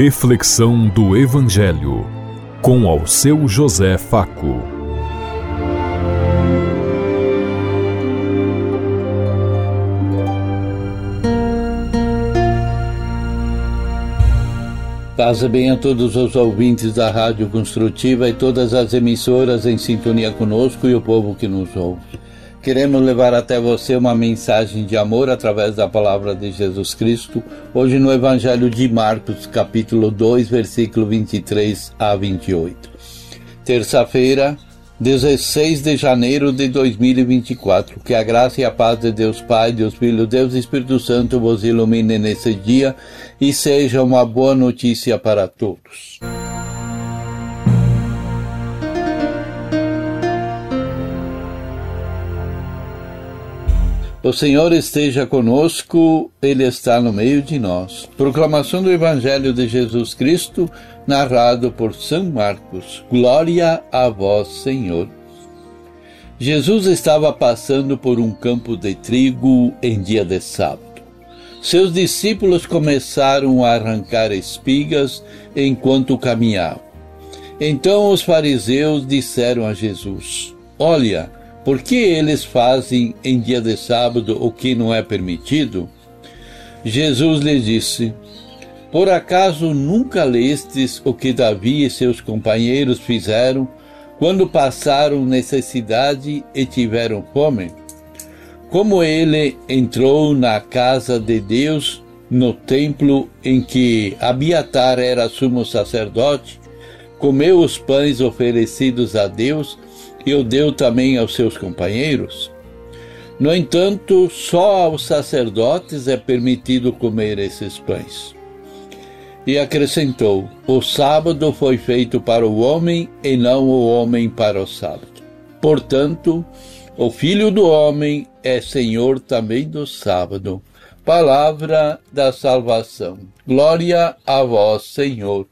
Reflexão do Evangelho com ao seu José Faco. Paz bem a todos os ouvintes da Rádio Construtiva e todas as emissoras em sintonia conosco e o povo que nos ouve. Queremos levar até você uma mensagem de amor através da palavra de Jesus Cristo, hoje no Evangelho de Marcos, capítulo 2, versículo 23 a 28. Terça-feira, 16 de janeiro de 2024. Que a graça e a paz de Deus Pai, Deus Filho, Deus Espírito Santo vos ilumine nesse dia e seja uma boa notícia para todos. O Senhor esteja conosco, Ele está no meio de nós. Proclamação do Evangelho de Jesus Cristo, narrado por São Marcos. Glória a vós, Senhor. Jesus estava passando por um campo de trigo em dia de sábado. Seus discípulos começaram a arrancar espigas enquanto caminhavam. Então os fariseus disseram a Jesus: Olha, por que eles fazem em dia de sábado o que não é permitido? Jesus lhes disse: Por acaso nunca lestes o que Davi e seus companheiros fizeram quando passaram necessidade e tiveram fome? Como ele entrou na casa de Deus, no templo em que Abiatar era sumo sacerdote, comeu os pães oferecidos a Deus e o deu também aos seus companheiros? No entanto, só aos sacerdotes é permitido comer esses pães. E acrescentou: O sábado foi feito para o homem e não o homem para o sábado. Portanto, o Filho do Homem é Senhor também do sábado. Palavra da salvação. Glória a vós, Senhor.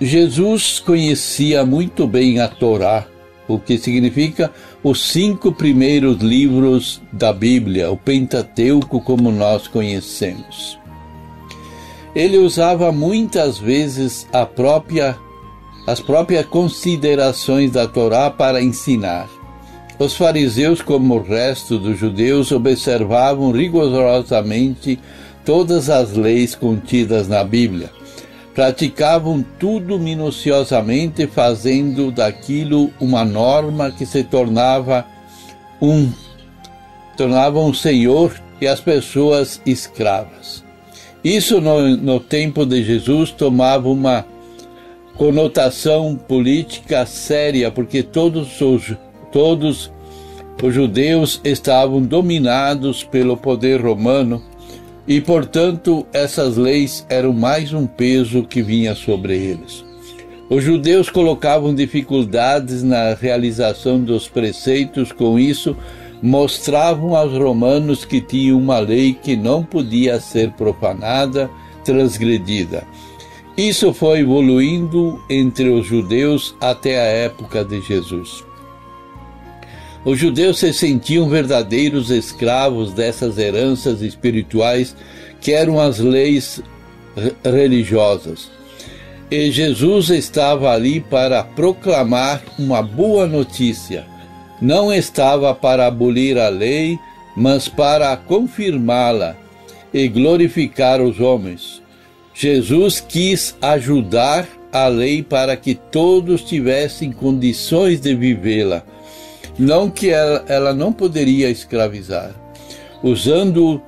Jesus conhecia muito bem a Torá, o que significa os cinco primeiros livros da Bíblia, o Pentateuco como nós conhecemos. Ele usava muitas vezes própria, as próprias considerações da Torá para ensinar. Os fariseus, como o resto dos judeus, observavam rigorosamente todas as leis contidas na Bíblia praticavam tudo minuciosamente, fazendo daquilo uma norma que se tornava um tornava um senhor e as pessoas escravas. Isso no, no tempo de Jesus tomava uma conotação política séria, porque todos os, todos os judeus estavam dominados pelo poder romano e, portanto, essas leis eram mais um peso que vinha sobre eles. Os judeus colocavam dificuldades na realização dos preceitos, com isso, mostravam aos romanos que tinham uma lei que não podia ser profanada, transgredida. Isso foi evoluindo entre os judeus até a época de Jesus. Os judeus se sentiam verdadeiros escravos dessas heranças espirituais que eram as leis religiosas. E Jesus estava ali para proclamar uma boa notícia. Não estava para abolir a lei, mas para confirmá-la e glorificar os homens. Jesus quis ajudar a lei para que todos tivessem condições de vivê-la não que ela, ela não poderia escravizar. Usando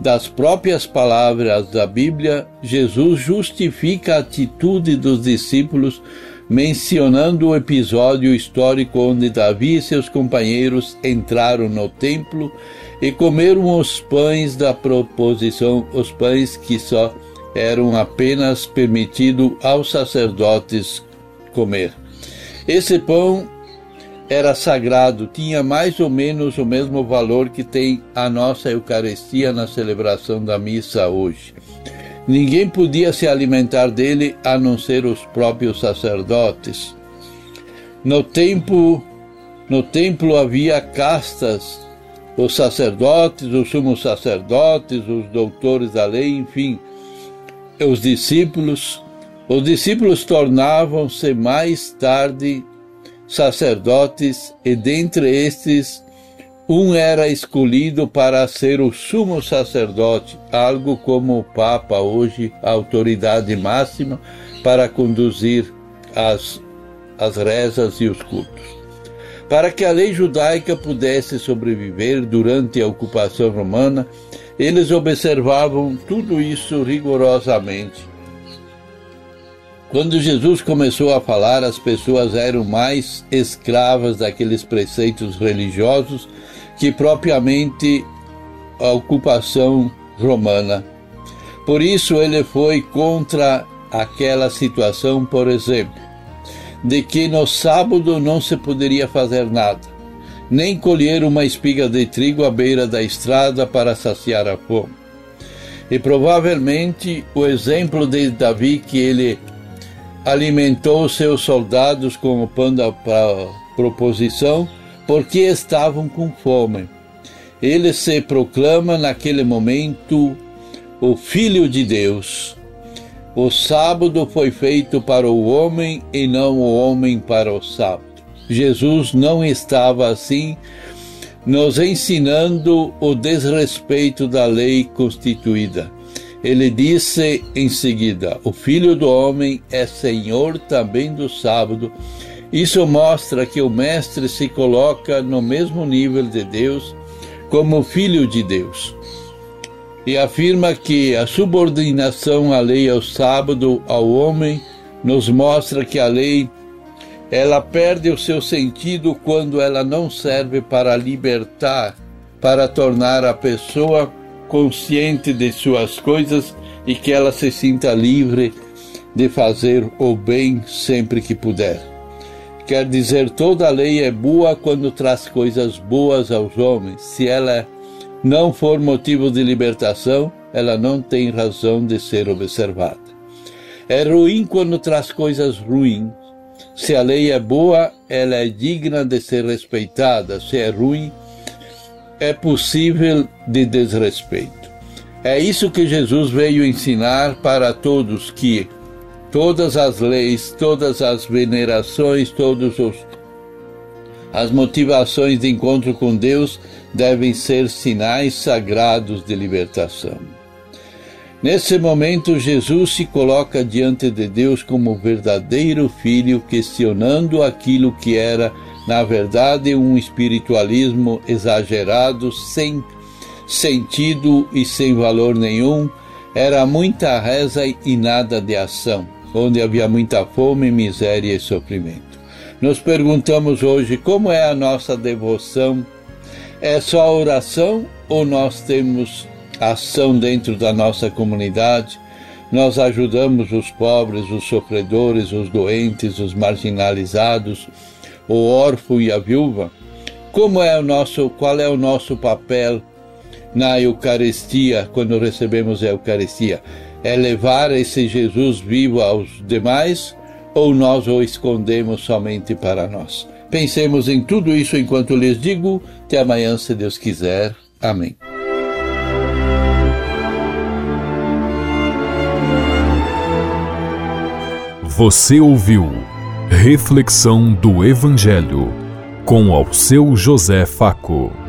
das próprias palavras da Bíblia, Jesus justifica a atitude dos discípulos, mencionando o episódio histórico onde Davi e seus companheiros entraram no templo e comeram os pães da proposição, os pães que só eram apenas permitidos aos sacerdotes comer. Esse pão era sagrado, tinha mais ou menos o mesmo valor que tem a nossa Eucaristia na celebração da missa hoje. Ninguém podia se alimentar dele a não ser os próprios sacerdotes. No tempo No templo havia castas, os sacerdotes, os sumos sacerdotes, os doutores da lei, enfim, os discípulos. Os discípulos tornavam-se mais tarde sacerdotes, e dentre estes, um era escolhido para ser o sumo sacerdote, algo como o Papa hoje, a autoridade máxima para conduzir as, as rezas e os cultos. Para que a lei judaica pudesse sobreviver durante a ocupação romana, eles observavam tudo isso rigorosamente. Quando Jesus começou a falar, as pessoas eram mais escravas daqueles preceitos religiosos que propriamente a ocupação romana. Por isso ele foi contra aquela situação, por exemplo, de que no sábado não se poderia fazer nada, nem colher uma espiga de trigo à beira da estrada para saciar a fome. E provavelmente o exemplo de Davi, que ele alimentou seus soldados com o pão da proposição, porque estavam com fome. Ele se proclama naquele momento o Filho de Deus. O sábado foi feito para o homem e não o homem para o sábado. Jesus não estava assim, nos ensinando o desrespeito da lei constituída. Ele disse em seguida: O Filho do Homem é Senhor também do sábado. Isso mostra que o Mestre se coloca no mesmo nível de Deus como Filho de Deus. E afirma que a subordinação à lei ao sábado ao homem nos mostra que a lei ela perde o seu sentido quando ela não serve para libertar, para tornar a pessoa consciente de suas coisas e que ela se sinta livre de fazer o bem sempre que puder. Quer dizer, toda lei é boa quando traz coisas boas aos homens. Se ela não for motivo de libertação, ela não tem razão de ser observada. É ruim quando traz coisas ruins. Se a lei é boa, ela é digna de ser respeitada. Se é ruim, é possível de desrespeito. É isso que Jesus veio ensinar para todos que todas as leis, todas as venerações, todos os as motivações de encontro com Deus devem ser sinais sagrados de libertação. Nesse momento, Jesus se coloca diante de Deus como verdadeiro filho, questionando aquilo que era, na verdade, um espiritualismo exagerado, sem sentido e sem valor nenhum. Era muita reza e nada de ação onde havia muita fome, miséria e sofrimento. Nos perguntamos hoje como é a nossa devoção. É só oração ou nós temos ação dentro da nossa comunidade? Nós ajudamos os pobres, os sofredores, os doentes, os marginalizados, o órfão e a viúva? Como é o nosso, qual é o nosso papel na Eucaristia quando recebemos a Eucaristia? é levar esse Jesus vivo aos demais ou nós o escondemos somente para nós? Pensemos em tudo isso enquanto lhes digo. Até amanhã, se Deus quiser. Amém. Você ouviu Reflexão do Evangelho com ao seu José Faco.